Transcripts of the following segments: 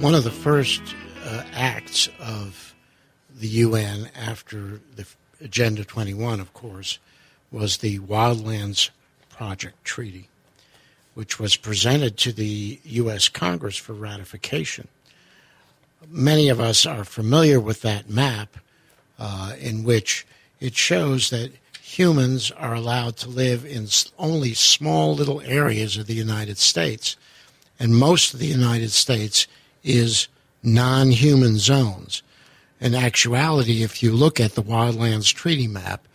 One of the first uh, acts of the UN after the Agenda 21, of course, was the Wildlands Project Treaty, which was presented to the U.S. Congress for ratification. Many of us are familiar with that map, uh, in which it shows that humans are allowed to live in only small little areas of the United States, and most of the United States is non human zones. In actuality, if you look at the Wildlands Treaty map,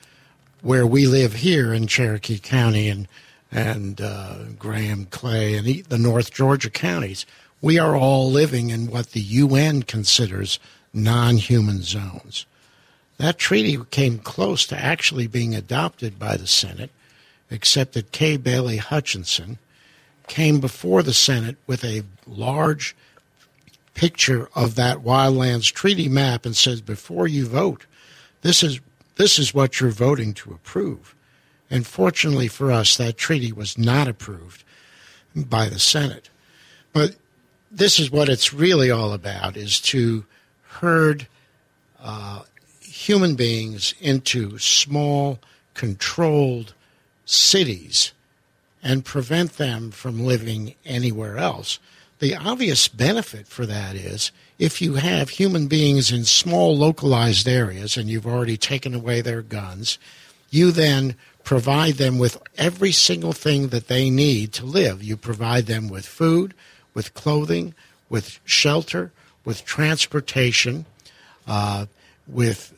where we live here in Cherokee County and and uh, Graham, Clay, and the North Georgia counties, we are all living in what the UN considers non-human zones. That treaty came close to actually being adopted by the Senate, except that Kay Bailey Hutchinson came before the Senate with a large picture of that wildlands treaty map and says, before you vote, this is this is what you're voting to approve. And fortunately for us, that treaty was not approved by the Senate. But this is what it's really all about: is to herd uh, human beings into small, controlled cities and prevent them from living anywhere else. The obvious benefit for that is if you have human beings in small localized areas and you've already taken away their guns, you then provide them with every single thing that they need to live. You provide them with food, with clothing, with shelter, with transportation, uh, with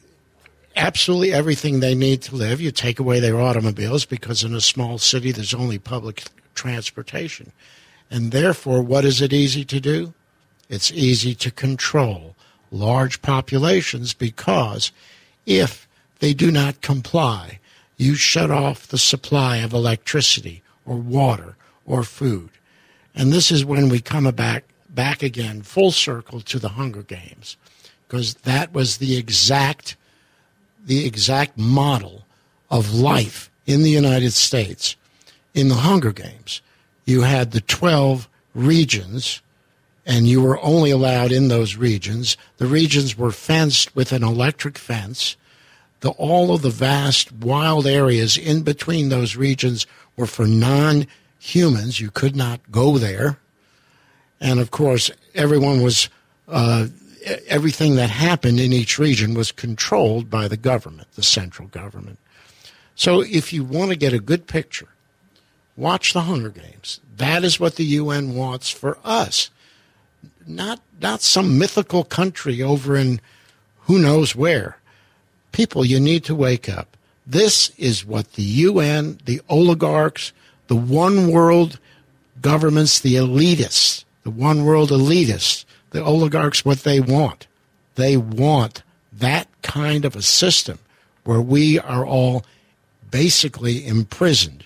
absolutely everything they need to live. You take away their automobiles because in a small city there's only public transportation. And therefore, what is it easy to do? It's easy to control large populations because if they do not comply, you shut off the supply of electricity or water or food. And this is when we come back, back again full circle to the Hunger Games because that was the exact, the exact model of life in the United States in the Hunger Games you had the 12 regions, and you were only allowed in those regions. The regions were fenced with an electric fence. The, all of the vast wild areas in between those regions were for non humans. You could not go there. And of course, everyone was, uh, everything that happened in each region was controlled by the government, the central government. So if you want to get a good picture Watch the Hunger Games. That is what the UN wants for us. Not not some mythical country over in who knows where. People, you need to wake up. This is what the UN, the oligarchs, the one world governments, the elitists, the one world elitists, the oligarchs, what they want. They want that kind of a system where we are all basically imprisoned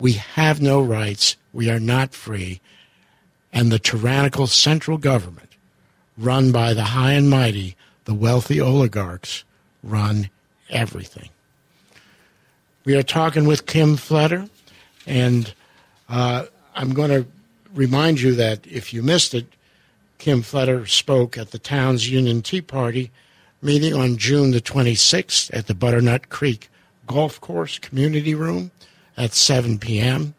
we have no rights. We are not free. And the tyrannical central government, run by the high and mighty, the wealthy oligarchs, run everything. We are talking with Kim Fletter, and uh, I'm going to remind you that if you missed it, Kim Fletter spoke at the Towns Union Tea Party meeting on June the 26th at the Butternut Creek Golf Course Community Room at 7 p.m.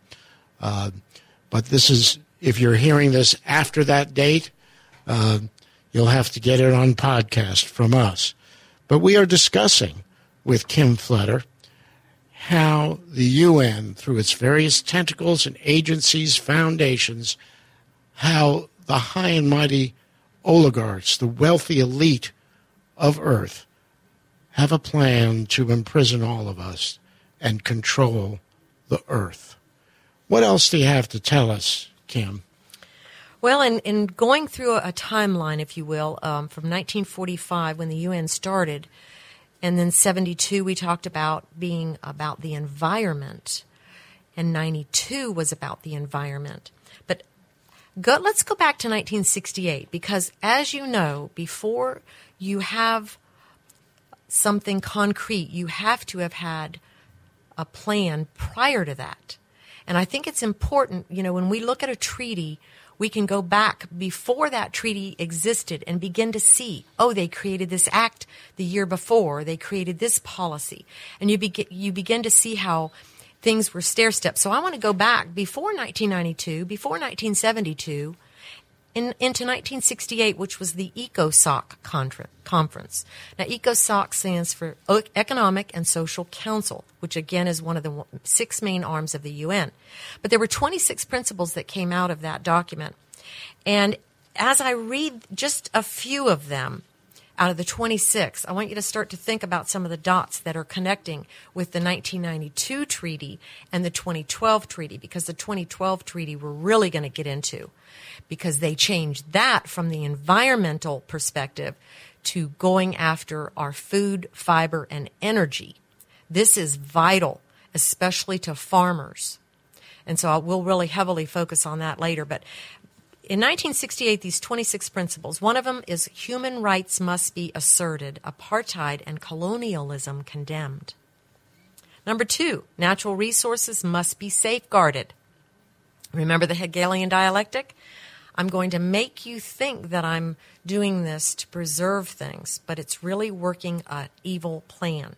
Uh, but this is, if you're hearing this after that date, uh, you'll have to get it on podcast from us. But we are discussing with Kim Fletter how the UN, through its various tentacles and agencies, foundations, how the high and mighty oligarchs, the wealthy elite of Earth, have a plan to imprison all of us and control the earth. What else do you have to tell us, Kim? Well, in, in going through a, timeline, if you will, um, from 1945 when the UN started, and then 72 we talked about being about the environment, and 92 was about the environment. But go, let's go back to 1968 because, as you know, before you have something concrete, you have to have had a plan prior to that. And I think it's important, you know, when we look at a treaty, we can go back before that treaty existed and begin to see, oh, they created this act the year before, they created this policy. And you, begin you begin to see how things were stair steps. So I want to go back before 1992, before 1972, in, into 1968, which was the ECOSOC conference. Now, ECOSOC stands for Economic and Social Council, which again is one of the six main arms of the UN. But there were 26 principles that came out of that document. And as I read just a few of them, out of the 26, I want you to start to think about some of the dots that are connecting with the 1992 treaty and the 2012 treaty, because the 2012 treaty we're really going to get into because they changed that from the environmental perspective to going after our food, fiber, and energy. This is vital, especially to farmers. And so I will really heavily focus on that later. But in 1968, these 26 principles, one of them is human rights must be asserted, apartheid and colonialism condemned. Number two, natural resources must be safeguarded. Remember the Hegelian dialectic? I'm going to make you think that I'm doing this to preserve things, but it's really working an evil plan.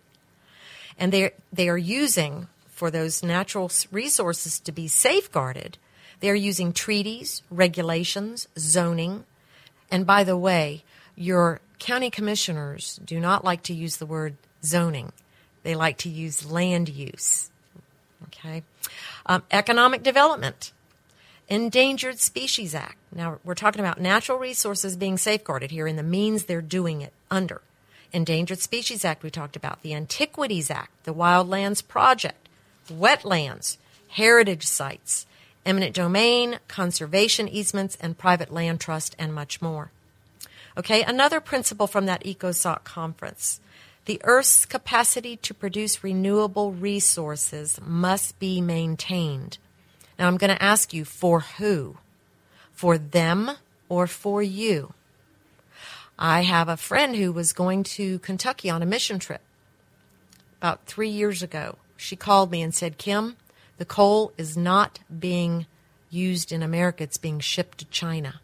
And they they are using for those natural resources to be safeguarded. They are using treaties, regulations, zoning, and by the way, your county commissioners do not like to use the word zoning. They like to use land use. Okay, um, economic development. Endangered Species Act. Now, we're talking about natural resources being safeguarded here and the means they're doing it under. Endangered Species Act, we talked about. The Antiquities Act, the Wildlands Project, wetlands, heritage sites, eminent domain, conservation easements, and private land trust, and much more. Okay, another principle from that ECOSOC conference. The Earth's capacity to produce renewable resources must be maintained. Now I'm going to ask you for who? For them or for you? I have a friend who was going to Kentucky on a mission trip about three years ago. She called me and said, Kim, the coal is not being used in America, it's being shipped to China.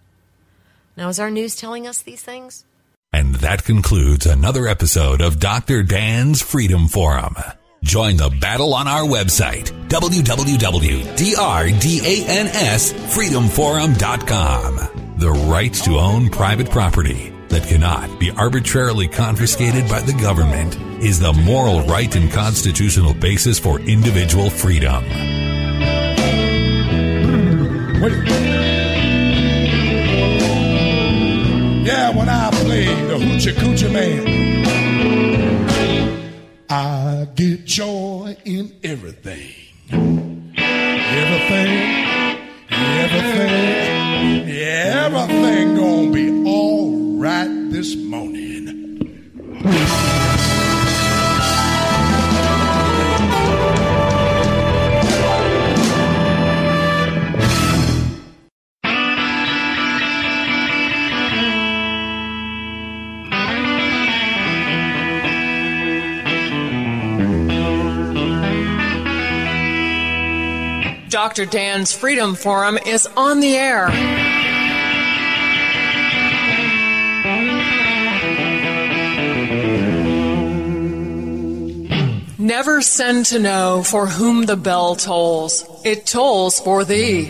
Now, is our news telling us these things? And that concludes another episode of Dr. Dan's Freedom Forum. Join the battle on our website, www.drdansfreedomforum.com. The right to own private property that cannot be arbitrarily confiscated by the government is the moral right and constitutional basis for individual freedom. Yeah, when I played the Hoochie Coochie Man. I get joy in everything. Everything, everything, everything gonna be this morning. Dr. Dan's Freedom Forum is on the air. Never send to know for whom the bell tolls. It tolls for thee.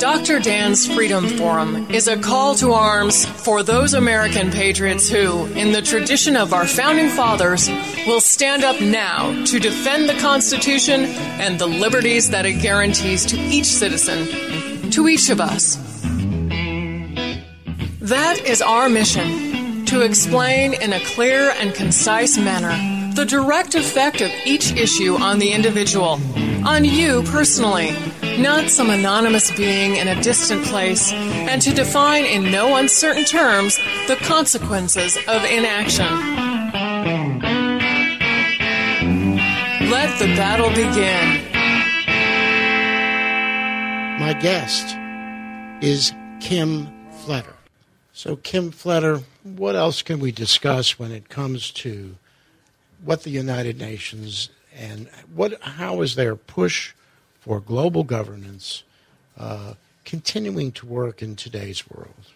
Dr. Dan's Freedom Forum is a call to arms for those American patriots who, in the tradition of our founding fathers, will stand up now to defend the Constitution and the liberties that it guarantees to each citizen, to each of us. That is our mission to explain in a clear and concise manner the direct effect of each issue on the individual, on you personally not some anonymous being in a distant place, and to define in no uncertain terms the consequences of inaction. Let the battle begin. My guest is Kim Fletter. So, Kim Fletter, what else can we discuss when it comes to what the United Nations and what how is their push for global governance uh, continuing to work in today's world?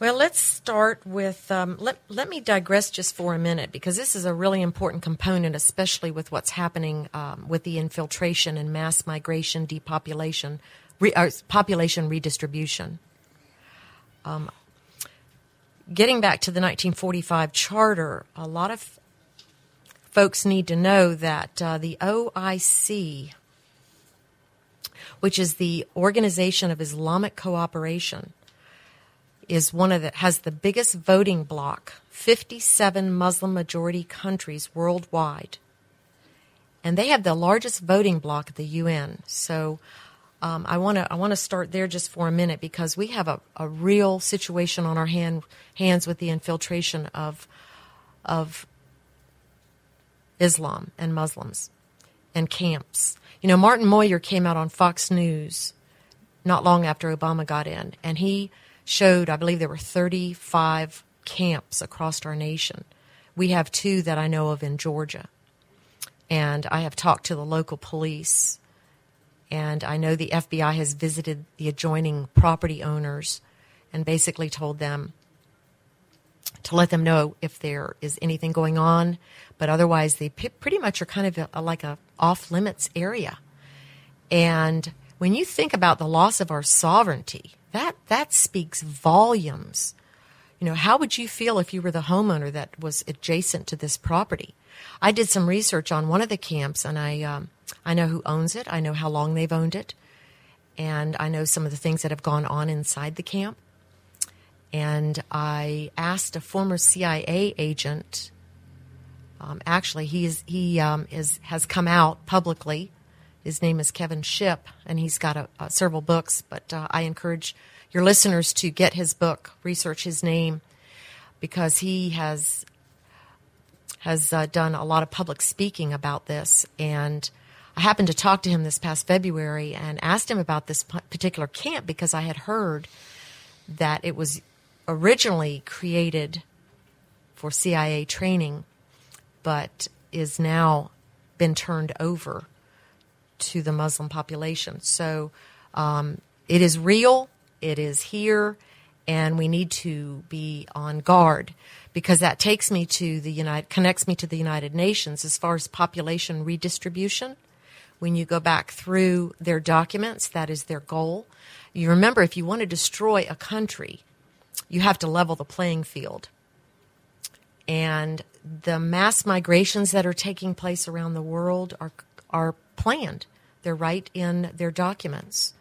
Well, let's start with. Um, let, let me digress just for a minute because this is a really important component, especially with what's happening um, with the infiltration and mass migration, depopulation, re, uh, population redistribution. Um, getting back to the 1945 charter, a lot of folks need to know that uh, the OIC, which is the Organization of Islamic Cooperation, is one of the has the biggest voting bloc, 57 Muslim majority countries worldwide. And they have the largest voting bloc at the UN. So um, I want to I want to start there just for a minute because we have a, a real situation on our hand, hands with the infiltration of of Islam and Muslims and camps. You know, Martin Mawyer came out on Fox News not long after Obama got in, and he showed, I believe there were 35 camps across our nation. We have two that I know of in Georgia. And I have talked to the local police and I know the FBI has visited the adjoining property owners and basically told them to let them know if there is anything going on. But otherwise, they pretty much are kind of a, a, like a off limits area. And when you think about the loss of our sovereignty, that that speaks volumes. You know, how would you feel if you were the homeowner that was adjacent to this property? I did some research on one of the camps, and I um, I know who owns it. I know how long they've owned it. And I know some of the things that have gone on inside the camp. And I asked a former CIA agent. Um, actually, he is he um, is has come out publicly. His name is Kevin Shipp, and he's got a, a several books. But uh, I encourage your listeners to get his book, research his name, because he has has uh, done a lot of public speaking about this and I happened to talk to him this past February and asked him about this particular camp because I had heard that it was originally created for CIA training, but is now been turned over to the Muslim population. So um, it is real, it is here, and we need to be on guard because that takes me to the United connects me to the United Nations as far as population redistribution. When you go back through their documents, that is their goal. You remember, if you want to destroy a country, you have to level the playing field. And the mass migrations that are taking place around the world are, are planned. They're right in their documents.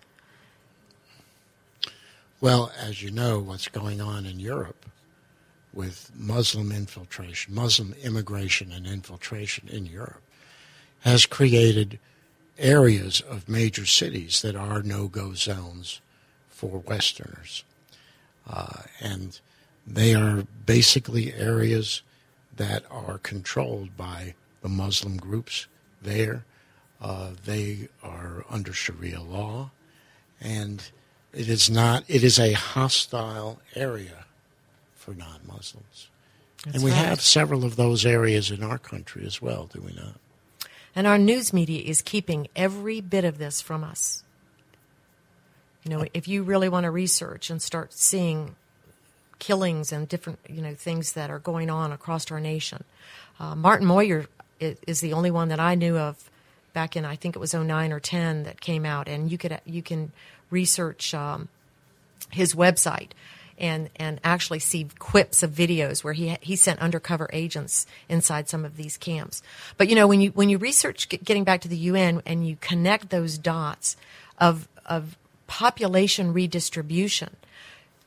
Well, as you know, what's going on in Europe with Muslim infiltration, Muslim immigration and infiltration in Europe, has created areas of major cities that are no go zones for Westerners. Uh, and they are basically areas that are controlled by the Muslim groups there. Uh, they are under Sharia law, and it is not. It is a hostile area for non-Muslims, and we right. have several of those areas in our country as well. Do we not? And our news media is keeping every bit of this from us. You know, if you really want to research and start seeing killings and different, you know, things that are going on across our nation, uh, Martin Mawyer is the only one that I knew of back in I think it was 09 or 10 that came out, and you could you can research um, his website and and actually see quips of videos where he he sent undercover agents inside some of these camps. But you know when you when you research getting back to the UN and you connect those dots of of population redistribution,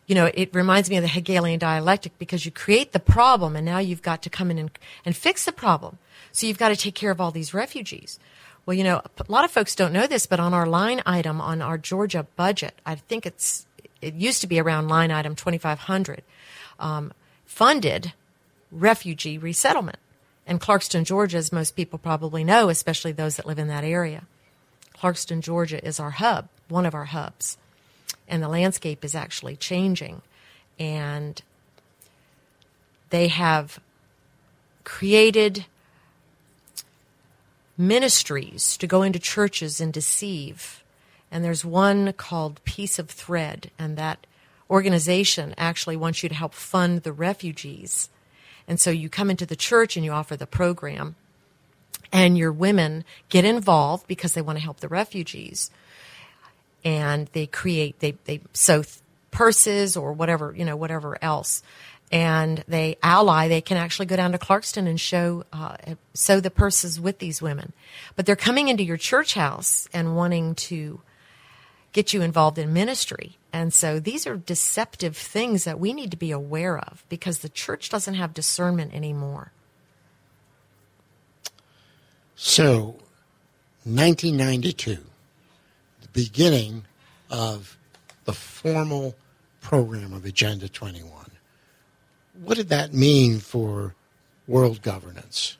you know it reminds me of the Hegelian dialectic because you create the problem and now you've got to come in and, and fix the problem. So you've got to take care of all these refugees. Well, you know, a lot of folks don't know this, but on our line item on our Georgia budget, I think it's it used to be around line item 2500, um, funded refugee resettlement. And Clarkston, Georgia, as most people probably know, especially those that live in that area, Clarkston, Georgia is our hub, one of our hubs. And the landscape is actually changing. And they have created ministries to go into churches and deceive. And there's one called Peace of Thread, and that organization actually wants you to help fund the refugees. And so you come into the church and you offer the program, and your women get involved because they want to help the refugees. And they create, they, they sew purses or whatever, you know, whatever else and they ally, they can actually go down to Clarkston and show, uh, sew the purses with these women. But they're coming into your church house and wanting to get you involved in ministry. And so these are deceptive things that we need to be aware of because the church doesn't have discernment anymore. So, 1992, the beginning of the formal program of Agenda 21 what did that mean for world governance?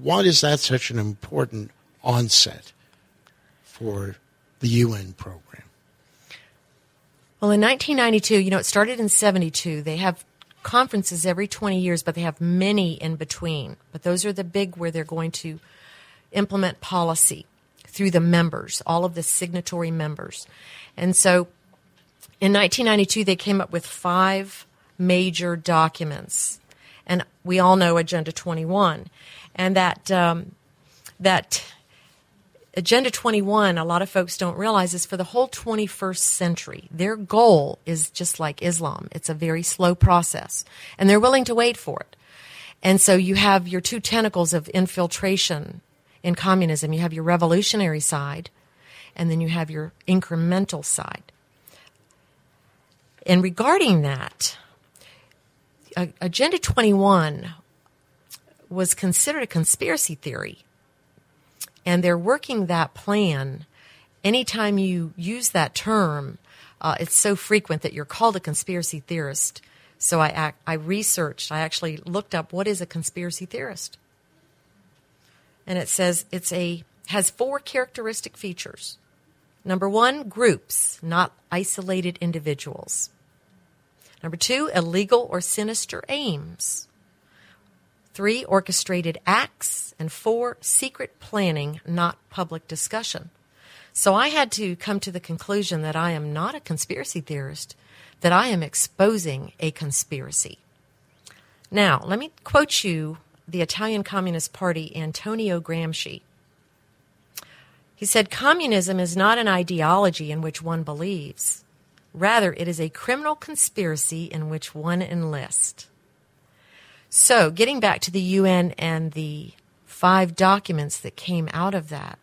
Why is that such an important onset for the UN program? Well, in 1992, you know, it started in 72. They have conferences every 20 years, but they have many in between. But those are the big where they're going to implement policy through the members, all of the signatory members. And so in 1992, they came up with five major documents. And we all know Agenda 21. And that, um, that Agenda 21, a lot of folks don't realize, is for the whole 21st century. Their goal is just like Islam. It's a very slow process. And they're willing to wait for it. And so you have your two tentacles of infiltration in communism. You have your revolutionary side, and then you have your incremental side. And regarding that, Agenda 21 was considered a conspiracy theory. And they're working that plan. Anytime you use that term, uh, it's so frequent that you're called a conspiracy theorist. So I, I researched, I actually looked up what is a conspiracy theorist. And it says it's a has four characteristic features. Number one, groups, not isolated individuals. Number two, illegal or sinister aims. Three, orchestrated acts. And four, secret planning, not public discussion. So I had to come to the conclusion that I am not a conspiracy theorist, that I am exposing a conspiracy. Now, let me quote you the Italian Communist Party, Antonio Gramsci. He said, Communism is not an ideology in which one believes. Rather, it is a criminal conspiracy in which one enlists. So, getting back to the UN and the five documents that came out of that,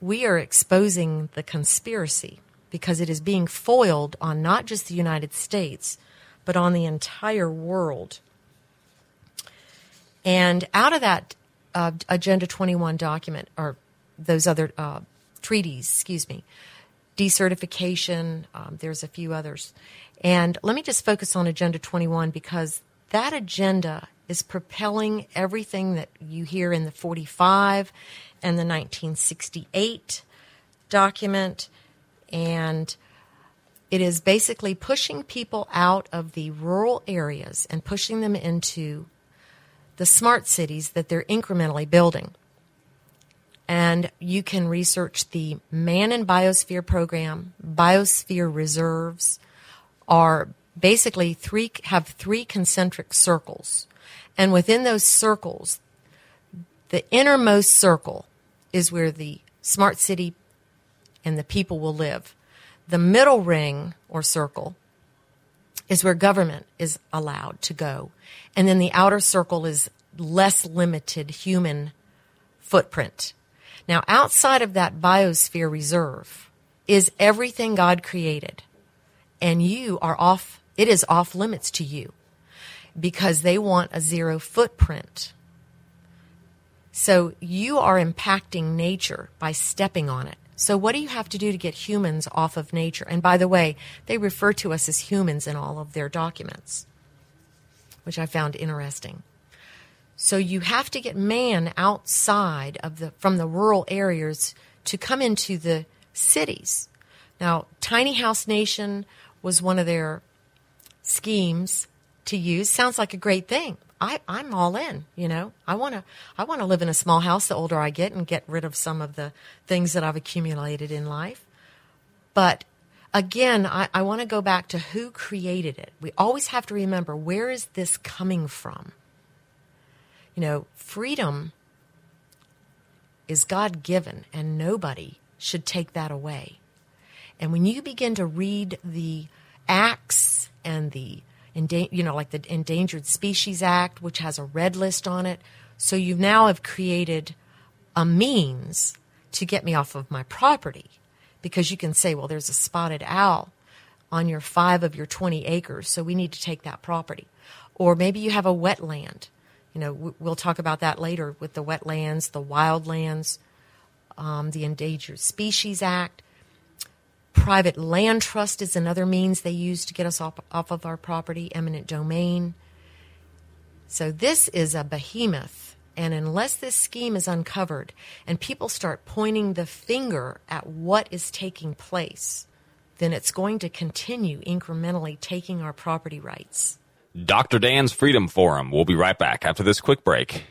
we are exposing the conspiracy because it is being foiled on not just the United States, but on the entire world. And out of that uh, Agenda 21 document, or those other uh, treaties, excuse me, desertification. Um, there's a few others. And let me just focus on Agenda 21 because that agenda is propelling everything that you hear in the 45 and the 1968 document. And it is basically pushing people out of the rural areas and pushing them into the smart cities that they're incrementally building and you can research the Man and Biosphere program. Biosphere reserves are basically three have three concentric circles, and within those circles, the innermost circle is where the smart city and the people will live. The middle ring or circle is where government is allowed to go. And then the outer circle is less limited human footprint. Now, outside of that biosphere reserve is everything God created. And you are off, it is off limits to you because they want a zero footprint. So you are impacting nature by stepping on it. So what do you have to do to get humans off of nature? And by the way, they refer to us as humans in all of their documents, which I found interesting. So you have to get man outside of the from the rural areas to come into the cities. Now, tiny house nation was one of their schemes to use. Sounds like a great thing. I, I'm all in. You know, I want to I want to live in a small house the older I get and get rid of some of the things that I've accumulated in life. But again, I, I want to go back to who created it. We always have to remember where is this coming from. You know, freedom is God given, and nobody should take that away. And when you begin to read the acts and the you know like the Endangered Species Act, which has a red list on it, so you now have created a means to get me off of my property because you can say, well, there's a spotted owl on your five of your 20 acres, so we need to take that property. Or maybe you have a wetland. You know, we'll talk about that later with the wetlands, the wildlands, um, the Endangered Species Act. Private land trust is another means they use to get us off, off of our property, eminent domain. So this is a behemoth. And unless this scheme is uncovered and people start pointing the finger at what is taking place, then it's going to continue incrementally taking our property rights. Dr. Dan's Freedom Forum. We'll be right back after this quick break.